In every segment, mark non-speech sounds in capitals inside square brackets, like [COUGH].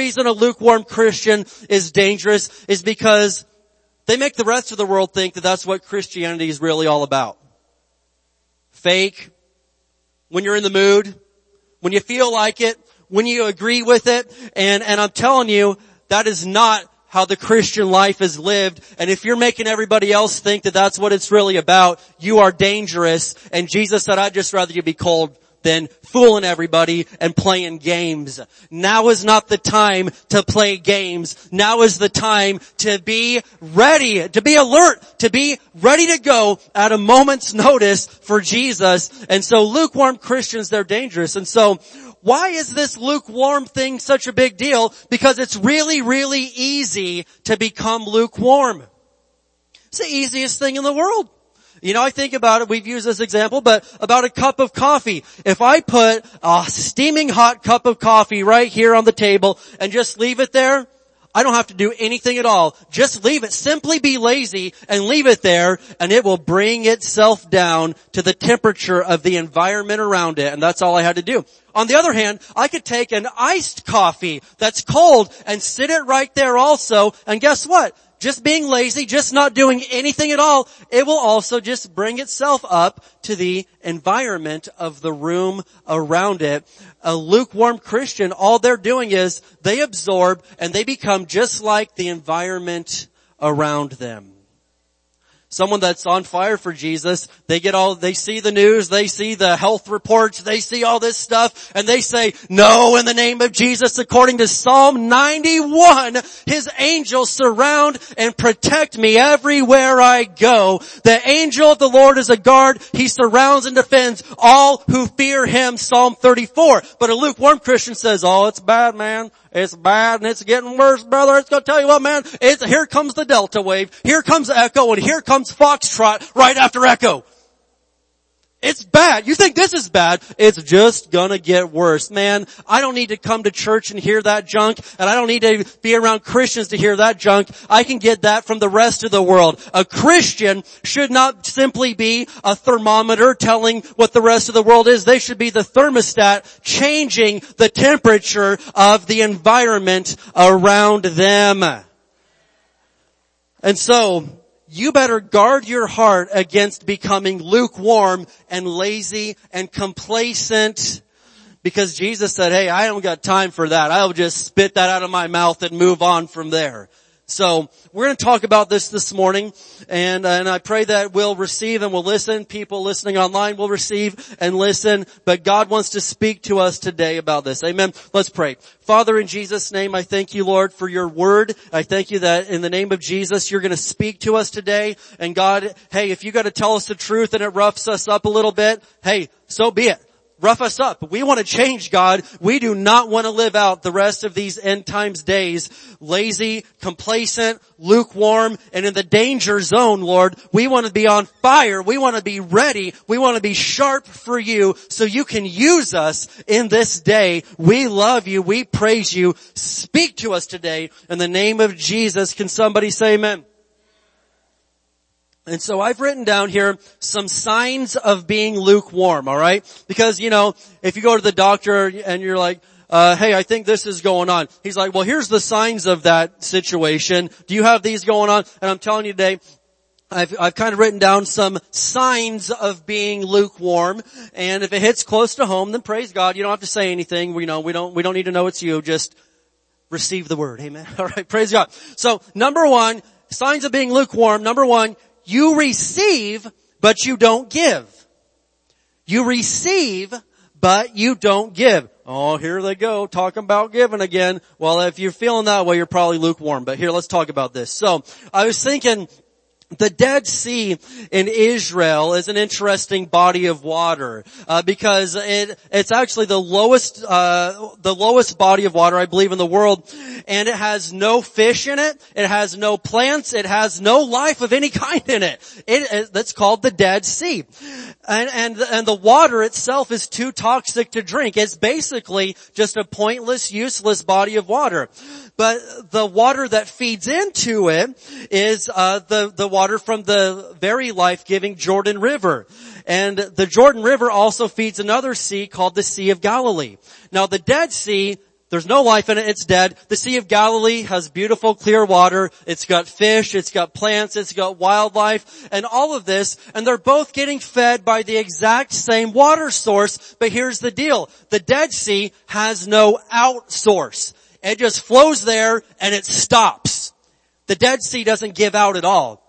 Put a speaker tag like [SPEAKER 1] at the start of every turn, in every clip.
[SPEAKER 1] reason a lukewarm Christian is dangerous is because they make the rest of the world think that that's what Christianity is really all about. Fake, when you're in the mood, when you feel like it, when you agree with it, and, and I'm telling you, that is not how the Christian life is lived. And if you're making everybody else think that that's what it's really about, you are dangerous. And Jesus said, I'd just rather you be cold than fooling everybody and playing games. Now is not the time to play games. Now is the time to be ready, to be alert, to be ready to go at a moment's notice for Jesus. And so lukewarm Christians, they're dangerous. And so why is this lukewarm thing such a big deal? Because it's really, really easy to become lukewarm. It's the easiest thing in the world. You know, I think about it, we've used this example, but about a cup of coffee. If I put a steaming hot cup of coffee right here on the table and just leave it there, I don't have to do anything at all. Just leave it. Simply be lazy and leave it there and it will bring itself down to the temperature of the environment around it. And that's all I had to do. On the other hand, I could take an iced coffee that's cold and sit it right there also. And guess what? Just being lazy, just not doing anything at all, it will also just bring itself up to the environment of the room around it. A lukewarm Christian, all they're doing is they absorb and they become just like the environment around them someone that's on fire for Jesus, they get all, they see the news, they see the health reports, they see all this stuff, and they say, no, in the name of Jesus, according to Psalm 91, his angels surround and protect me everywhere I go. The angel of the Lord is a guard, he surrounds and defends all who fear him, Psalm 34. But a lukewarm Christian says, oh, it's bad, man. It's bad and it's getting worse, brother. It's gonna tell you what, man. It's, here comes the delta wave. Here comes echo and here comes foxtrot right after echo. It's bad. You think this is bad. It's just gonna get worse. Man, I don't need to come to church and hear that junk, and I don't need to be around Christians to hear that junk. I can get that from the rest of the world. A Christian should not simply be a thermometer telling what the rest of the world is. They should be the thermostat changing the temperature of the environment around them. And so, you better guard your heart against becoming lukewarm and lazy and complacent because Jesus said, hey, I don't got time for that. I'll just spit that out of my mouth and move on from there. So we're going to talk about this this morning, and uh, and I pray that we'll receive and we'll listen. People listening online will receive and listen. But God wants to speak to us today about this. Amen. Let's pray. Father, in Jesus' name, I thank you, Lord, for your word. I thank you that in the name of Jesus, you're going to speak to us today. And God, hey, if you got to tell us the truth and it roughs us up a little bit, hey, so be it rough us up. We want to change God. We do not want to live out the rest of these end times days lazy, complacent, lukewarm, and in the danger zone, Lord. We want to be on fire. We want to be ready. We want to be sharp for you so you can use us in this day. We love you. We praise you. Speak to us today in the name of Jesus. Can somebody say amen? And so I've written down here some signs of being lukewarm, alright? Because, you know, if you go to the doctor and you're like, uh, hey, I think this is going on. He's like, well, here's the signs of that situation. Do you have these going on? And I'm telling you today, I've, I've kind of written down some signs of being lukewarm. And if it hits close to home, then praise God. You don't have to say anything. We know, we don't, we don't need to know it's you. Just receive the word. Amen. [LAUGHS] All right. Praise God. So number one, signs of being lukewarm. Number one, you receive, but you don't give. You receive, but you don't give. Oh, here they go, talking about giving again. Well, if you're feeling that way, you're probably lukewarm. But here, let's talk about this. So, I was thinking, the Dead Sea in Israel is an interesting body of water uh, because it, it's actually the lowest uh, the lowest body of water I believe in the world, and it has no fish in it. It has no plants. It has no life of any [LAUGHS] kind in it. it, that's called the Dead Sea, and and and the water itself is too toxic to drink. It's basically just a pointless, useless body of water. But the water that feeds into it is uh, the the water from the very life-giving Jordan River. And the Jordan River also feeds another sea called the Sea of Galilee. Now the Dead Sea There's no life in it. It's dead. The Sea of Galilee has beautiful clear water. It's got fish. It's got plants. It's got wildlife and all of this. And they're both getting fed by the exact same water source. But here's the deal. The Dead Sea has no out source. It just flows there and it stops. The Dead Sea doesn't give out at all.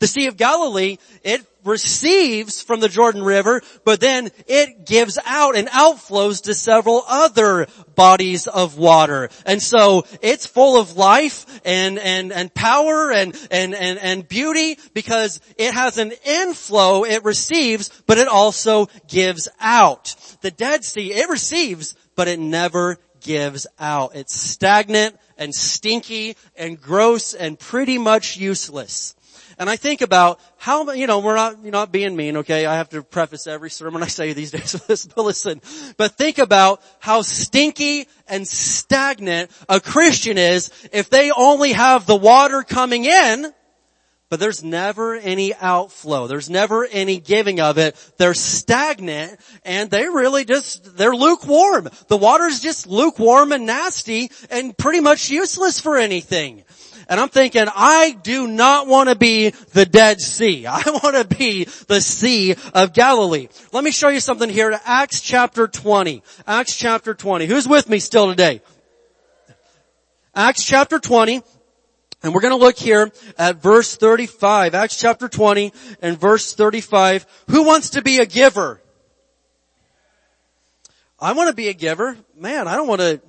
[SPEAKER 1] The Sea of Galilee, it receives from the Jordan River, but then it gives out and outflows to several other bodies of water. And so it's full of life and, and, and power and, and, and, and beauty because it has an inflow it receives, but it also gives out. The Dead Sea, it receives, but it never gives out. It's stagnant and stinky and gross and pretty much useless. And I think about how, you know, we're not, you're not being mean, okay? I have to preface every sermon I say these [LAUGHS] days with this, but listen. But think about how stinky and stagnant a Christian is if they only have the water coming in, but there's never any outflow. There's never any giving of it. They're stagnant and they really just, they're lukewarm. The water's just lukewarm and nasty and pretty much useless for anything. And I'm thinking, I do not want to be the Dead Sea. [LAUGHS] I want to be the Sea of Galilee. Let me show you something here to Acts chapter 20. Acts chapter 20. Who's with me still today? Acts chapter 20. And we're going to look here at verse 35. Acts chapter 20 and verse 35. Who wants to be a giver? I want to be a giver. Man, I don't want to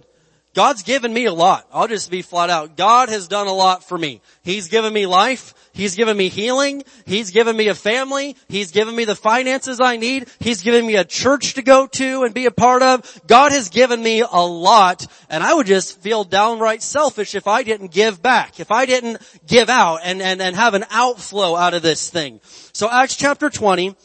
[SPEAKER 1] God's given me a lot. I'll just be flat out. God has done a lot for me. He's given me life. He's given me healing. He's given me a family. He's given me the finances I need. He's given me a church to go to and be a part of. God has given me a lot and I would just feel downright selfish if I didn't give back, if I didn't give out and, and, and have an outflow out of this thing. So Acts chapter 20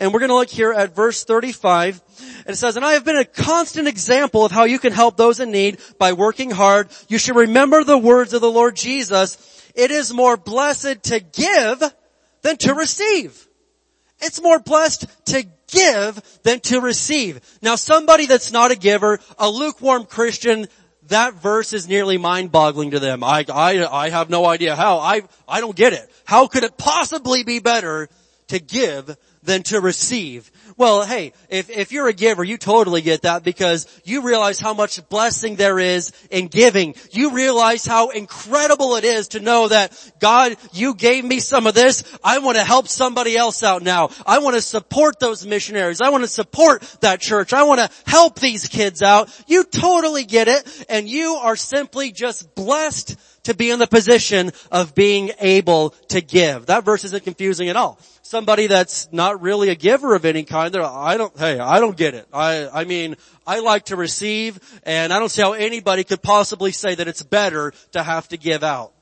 [SPEAKER 1] and we're going to look here at verse 35 and it says, and I have been a constant example of how you can help those in need by working hard. You should remember the words of the Lord Jesus. It is more blessed to give than to receive. It's more blessed to give than to receive. Now somebody that's not a giver, a lukewarm Christian, that verse is nearly mind-boggling to them. I, I, I have no idea how. I, I don't get it. How could it possibly be better to give than to receive? Well, hey, if, if you're a giver, you totally get that because you realize how much blessing there is in giving. You realize how incredible it is to know that God, you gave me some of this. I want to help somebody else out now. I want to support those missionaries. I want to support that church. I want to help these kids out. You totally get it and you are simply just blessed to be in the position of being able to give. That verse isn't confusing at all. Somebody that's not really a giver of any kind, I don't, hey, I don't get it. I, I mean, I like to receive and I don't see how anybody could possibly say that it's better to have to give out.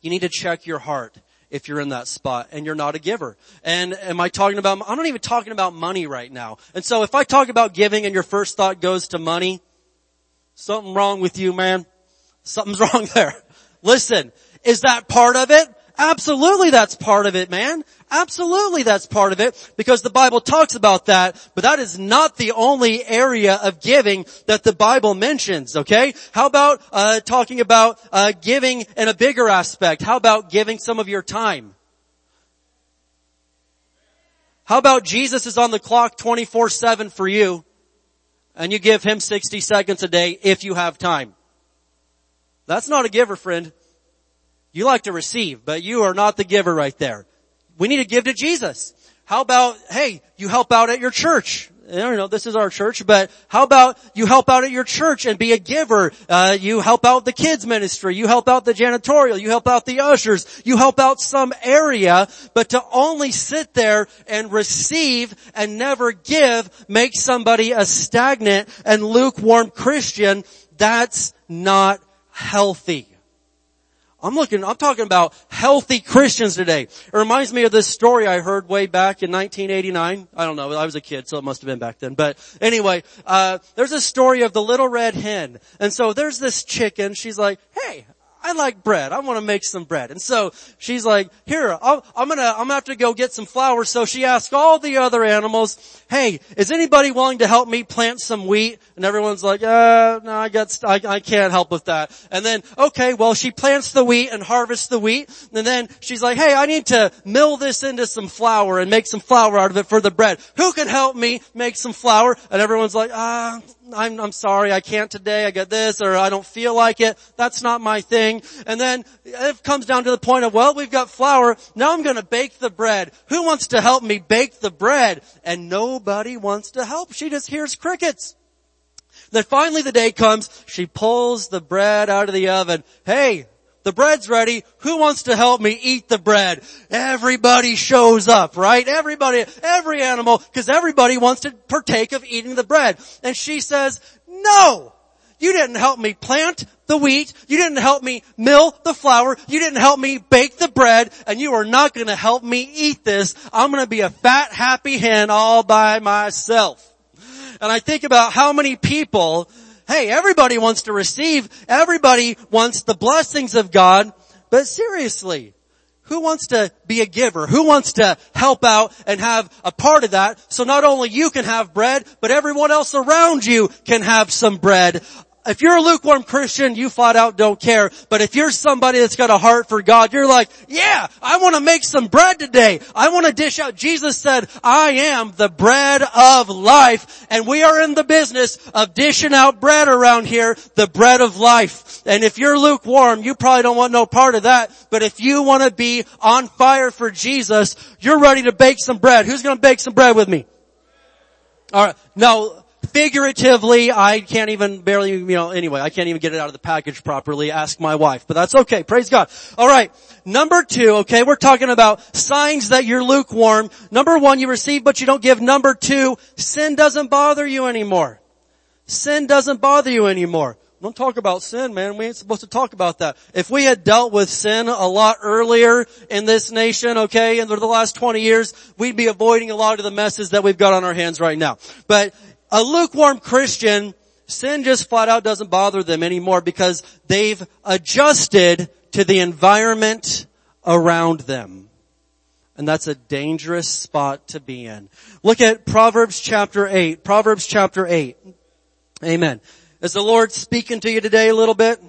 [SPEAKER 1] You need to check your heart if you're in that spot and you're not a giver. And am I talking about, I'm not even talking about money right now. And so if I talk about giving and your first thought goes to money, something wrong with you, man. Something's [LAUGHS] wrong there. Listen, is that part of it? Absolutely that's part of it, man. Absolutely that's part of it because the Bible talks about that, but that is not the only area of giving that the Bible mentions, okay? How about uh, talking about uh, giving in a bigger aspect? How about giving some of your time? How about Jesus is on the clock 24-7 for you and you give him 60 seconds a day if you have time? That's not a giver, friend. You like to receive, but you are not the giver right there. We need to give to Jesus. How about, hey, you help out at your church. I don't know, this is our church, but how about you help out at your church and be a giver? Uh, you help out the kids ministry, you help out the janitorial, you help out the ushers, you help out some area, but to only sit there and receive and never give makes somebody a stagnant and lukewarm Christian. That's not healthy. I'm looking, I'm talking about healthy Christians today. It reminds me of this story I heard way back in 1989. I don't know, I was a kid, so it must have been back then. But anyway, uh, there's a story of the little red hen. And so there's this chicken, she's like, hey, I like bread. I want to make some bread. And so she's like, here, i am gonna, I'm gonna have to go get some flour. So she asks all the other animals, hey, is anybody willing to help me plant some wheat? And everyone's like, uh, no, I got, I, I can't help with that. And then, okay, well she plants the wheat and harvests the wheat. And then she's like, hey, I need to mill this into some flour and make some flour out of it for the bread. Who can help me make some flour? And everyone's like, ah, uh, I'm, I'm sorry, I can't today, I got this, or I don't feel like it. That's not my thing. And then it comes down to the point of, well, we've got flour, now I'm gonna bake the bread. Who wants to help me bake the bread? And nobody wants to help. She just hears crickets. Then finally the day comes, she pulls the bread out of the oven. Hey, the bread's ready. Who wants to help me eat the bread? Everybody shows up, right? Everybody, every animal, because everybody wants to partake of eating the bread. And she says, no! You didn't help me plant the wheat. You didn't help me mill the flour. You didn't help me bake the bread. And you are not gonna help me eat this. I'm gonna be a fat, happy hen all by myself. And I think about how many people Hey, everybody wants to receive. Everybody wants the blessings of God. But seriously, who wants to be a giver? Who wants to help out and have a part of that so not only you can have bread, but everyone else around you can have some bread? If you're a lukewarm Christian, you flat out don't care. But if you're somebody that's got a heart for God, you're like, yeah, I want to make some bread today. I want to dish out. Jesus said, I am the bread of life. And we are in the business of dishing out bread around here, the bread of life. And if you're lukewarm, you probably don't want no part of that. But if you want to be on fire for Jesus, you're ready to bake some bread. Who's going to bake some bread with me? Alright. Now, figuratively, I can't even barely, you know, anyway, I can't even get it out of the package properly. Ask my wife, but that's okay. Praise God. All right. Number two, okay, we're talking about signs that you're lukewarm. Number one, you receive but you don't give. Number two, sin doesn't bother you anymore. Sin doesn't bother you anymore. Don't talk about sin, man. We ain't supposed to talk about that. If we had dealt with sin a lot earlier in this nation, okay, in the last 20 years, we'd be avoiding a lot of the messes that we've got on our hands right now. But a lukewarm Christian, sin just flat out doesn't bother them anymore because they've adjusted to the environment around them. And that's a dangerous spot to be in. Look at Proverbs chapter 8. Proverbs chapter 8. Amen. Is the Lord speaking to you today a little bit?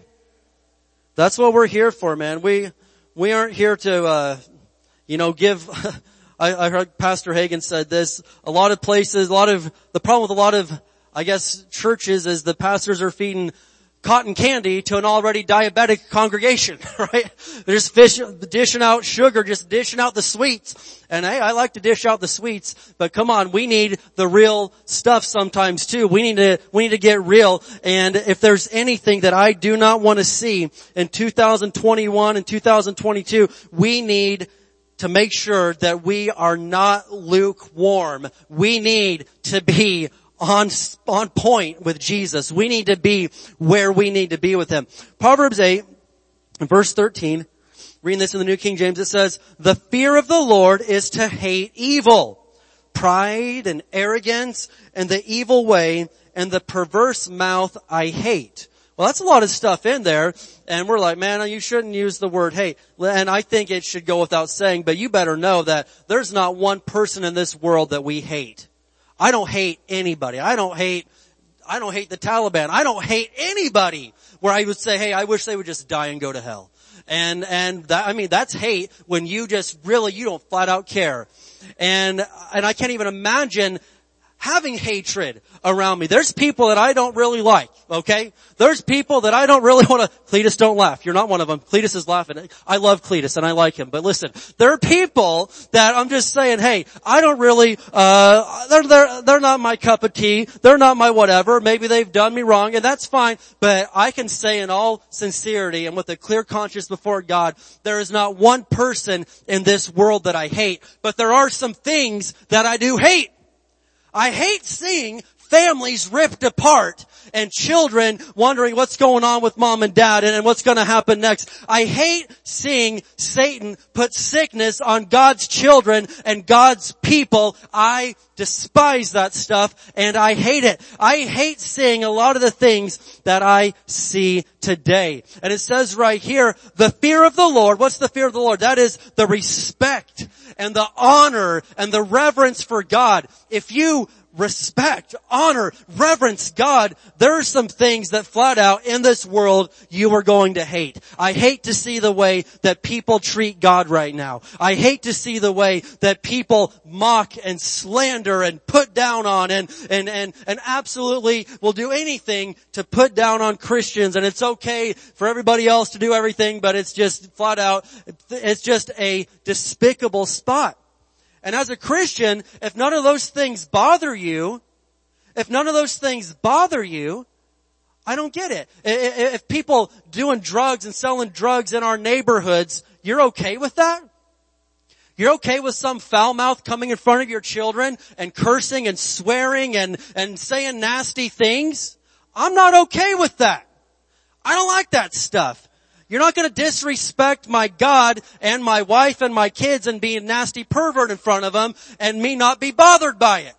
[SPEAKER 1] That's what we're here for, man. We, we aren't here to, uh, you know, give, [LAUGHS] I, I heard Pastor Hagin said this, a lot of places, a lot of, the problem with a lot of, I guess, churches is the pastors are feeding cotton candy to an already diabetic congregation, [LAUGHS] right? They're just fish, dishing out sugar, just dishing out the sweets. And hey, I like to dish out the sweets, but come on, we need the real stuff sometimes too. We need to, we need to get real. And if there's anything that I do not want to see in 2021 and 2022, we need to make sure that we are not lukewarm. We need to be on, on point with Jesus. We need to be where we need to be with Him. Proverbs 8, verse 13, reading this in the New King James, it says, the fear of the Lord is to hate evil, pride and arrogance and the evil way and the perverse mouth I hate. Well, that's a lot of stuff in there. And we're like, man, you shouldn't use the word hate. And I think it should go without saying, but you better know that there's not one person in this world that we hate. I don't hate anybody. I don't hate, I don't hate the Taliban. I don't hate anybody where I would say, hey, I wish they would just die and go to hell. And, and that, I mean, that's hate when you just really, you don't flat out care. And, and I can't even imagine having hatred around me. There's people that I don't really like, okay? There's people that I don't really [LAUGHS] want to, Cletus don't laugh. You're not one of them. Cletus is laughing. I love Cletus and I like him. But listen, there are people that I'm just saying, hey, I don't really, uh, they're, they're, they're not my cup of tea. They're not my whatever. Maybe they've done me wrong and that's fine. But I can say in all sincerity and with a clear conscience before God, there is not one person in this world that I hate. But there are some things that I do hate. I hate seeing families ripped apart and children wondering what's going on with mom and dad and, and what's going to happen next. I hate seeing Satan put sickness on God's children and God's people. I despise that stuff and I hate it. I hate seeing a lot of the things that I see today. And it says right here, the fear of the Lord, what's the fear of the Lord? That is the respect and the honor and the reverence for God. If you respect, honor, reverence God, there are some things that flat out in this world you are going to hate. I hate to see the way that people treat God right now. I hate to see the way that people mock and slander and put down on and, and, and, and absolutely will do anything to put down on Christians and it's okay for everybody else to do everything, but it's just flat out, it's just a despicable spot. And as a Christian, if none of those things bother you, if none of those things bother you, I don't get it. If people doing drugs and selling drugs in our neighborhoods, you're okay with that? You're okay with some foul mouth coming in front of your children and cursing and swearing and, and saying nasty things? I'm not okay with that. I don't like that stuff. You're not going to disrespect my God and my wife and my kids and be a nasty pervert in front of them and me not be bothered by it.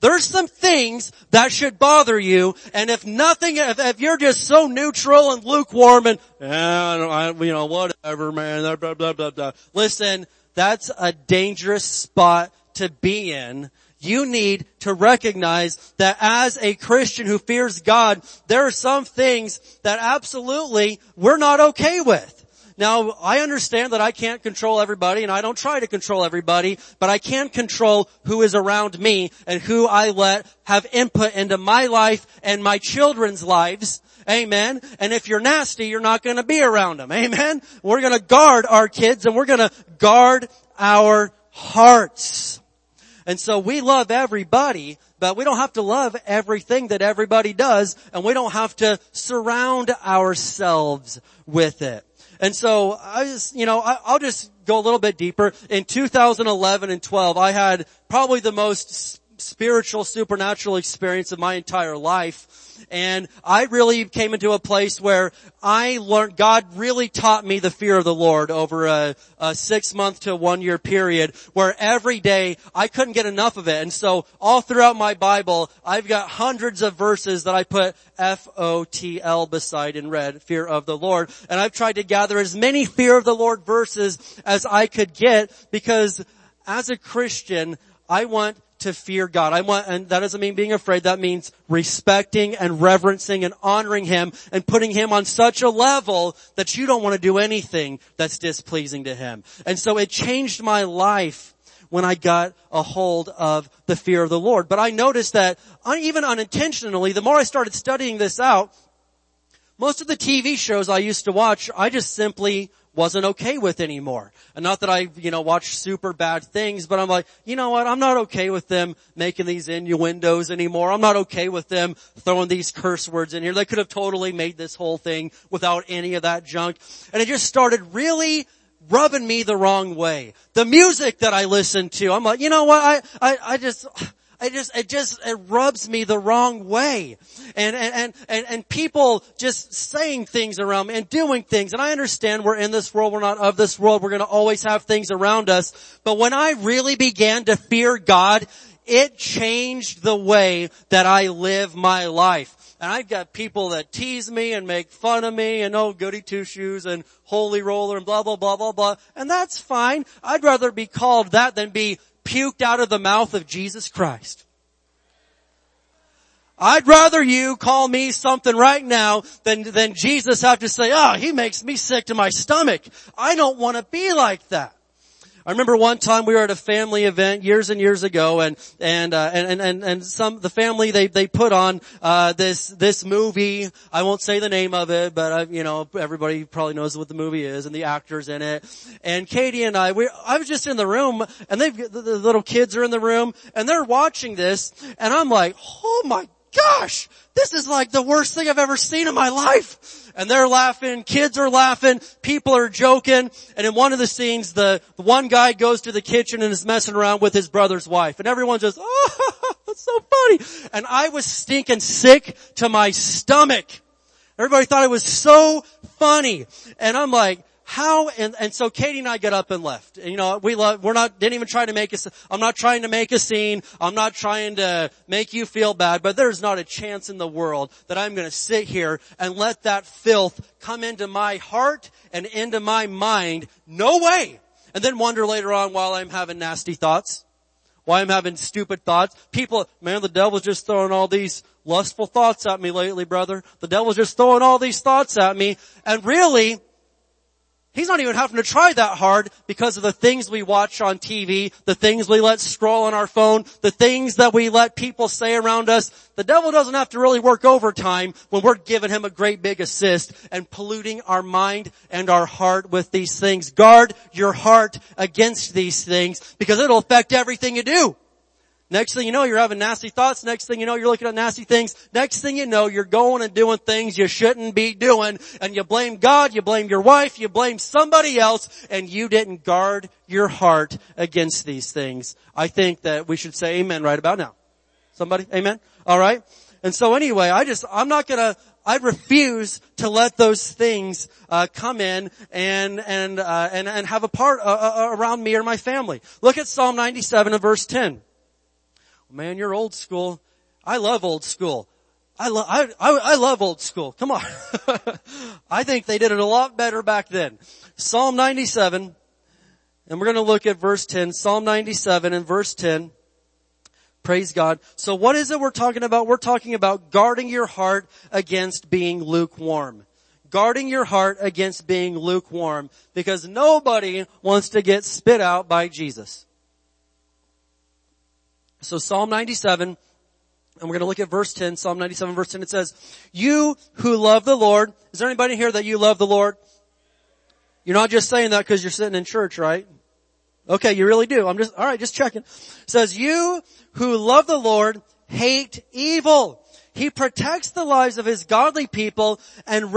[SPEAKER 1] There's some things that should bother you, and if nothing, if, if you're just so neutral and lukewarm and, yeah, I, you know, whatever, man, blah, blah, blah, blah. Listen, that's a dangerous spot to be in you need to recognize that as a Christian who fears God, there are some things that absolutely we're not okay with. Now, I understand that I can't control everybody and I don't try to control everybody, but I can control who is around me and who I let have input into my life and my children's lives. Amen. And if you're nasty, you're not going to be around them. Amen. We're going to guard our kids and we're going to guard our hearts. And so we love everybody, but we don't have to love everything that everybody does, and we don't have to surround ourselves with it. And so I just, you know, I, will just go a little bit deeper. In 2011 and 12, I had probably the most spiritual, supernatural experience of my entire life and I really came into a place where I learned, God really taught me the fear of the Lord over a, a six month to one year period where every day I couldn't get enough of it. And so all throughout my Bible, I've got hundreds of verses that I put F-O-T-L beside in red, fear of the Lord. And I've tried to gather as many fear of the Lord verses as I could get because as a Christian, I want to fear God. I want, and that doesn't mean being afraid. That means respecting and reverencing and honoring Him and putting Him on such a level that you don't want to do anything that's displeasing to Him. And so it changed my life when I got a hold of the fear of the Lord. But I noticed that even unintentionally, the more I started studying this out, most of the TV shows I used to watch, I just simply wasn't okay with anymore. And not that I, you know, watch super bad things, but I'm like, you know what? I'm not okay with them making these innuendos anymore. I'm not okay with them throwing these curse words in here. They could have totally made this whole thing without any of that junk. And it just started really rubbing me the wrong way. The music that I listened to, I'm like, you know what? I, I, I just, it just, it just, it rubs me the wrong way. And, and, and, and people just saying things around me and doing things. And I understand we're in this world, we're not of this world, we're gonna always have things around us. But when I really began to fear God, it changed the way that I live my life. And I've got people that tease me and make fun of me and oh goody two shoes and holy roller and blah blah blah blah blah. And that's fine. I'd rather be called that than be puked out of the mouth of Jesus Christ. I'd rather you call me something right now than, than Jesus have to say, oh, he makes me sick to my stomach. I don't want to be like that. I remember one time we were at a family event years and years ago, and and uh, and and and some the family they they put on uh, this this movie. I won't say the name of it, but I, you know everybody probably knows what the movie is and the actors in it. And Katie and I, we I was just in the room, and they the, the little kids are in the room, and they're watching this, and I'm like, oh my gosh, this is like the worst thing I've ever seen in my life. And they're laughing, kids are laughing, people are joking, and in one of the scenes, the, the one guy goes to the kitchen and is messing around with his brother's wife, and everyone's just, [LAUGHS] oh, that's so funny. And I was stinking sick to my stomach. Everybody thought it was so funny. And I'm like, how, and, and so Katie and I get up and left. You know, we love, we're not, didn't even try to make a, I'm not trying to make a scene. I'm not trying to make you feel bad, but there's not a chance in the world that I'm gonna sit here and let that filth come into my heart and into my mind. No way! And then wonder later on while I'm having nasty thoughts. Why I'm having stupid thoughts. People, man, the devil's just throwing all these lustful thoughts at me lately, brother. The devil's just throwing all these thoughts at me. And really, He's not even having to try that hard because of the things we watch on TV, the things we let scroll on our phone, the things that we let people say around us. The devil doesn't have to really work overtime when we're giving him a great big assist and polluting our mind and our heart with these things. Guard your heart against these things because it'll affect everything you do. Next thing you know, you're having nasty thoughts. Next thing you know, you're looking at nasty things. Next thing you know, you're going and doing things you shouldn't be doing. And you blame God, you blame your wife, you blame somebody else, and you didn't guard your heart against these things. I think that we should say amen right about now. Somebody? Amen? Alright? And so anyway, I just, I'm not gonna, I refuse to let those things uh, come in and and uh, and and have a part uh, uh around me or my family. Look at Psalm 97 and verse 10 man, you're old school. I love old school. I love, I, I, I love old school. Come on. [LAUGHS] I think they did it a lot better back then. Psalm 97, and we're going to look at verse 10, Psalm 97 and verse 10. Praise God. So what is it we're talking about? We're talking about guarding your heart against being lukewarm. Guarding your heart against being lukewarm because nobody wants to get spit out by Jesus. So Psalm 97, and we're going to look at verse 10, Psalm 97 verse 10, it says, you who love the Lord, is there anybody here that you love the Lord? You're not just saying that because you're sitting in church, right? Okay, you really do. I'm just, alright, just checking. It says, you who love the Lord hate evil. He protects the lives of his godly people and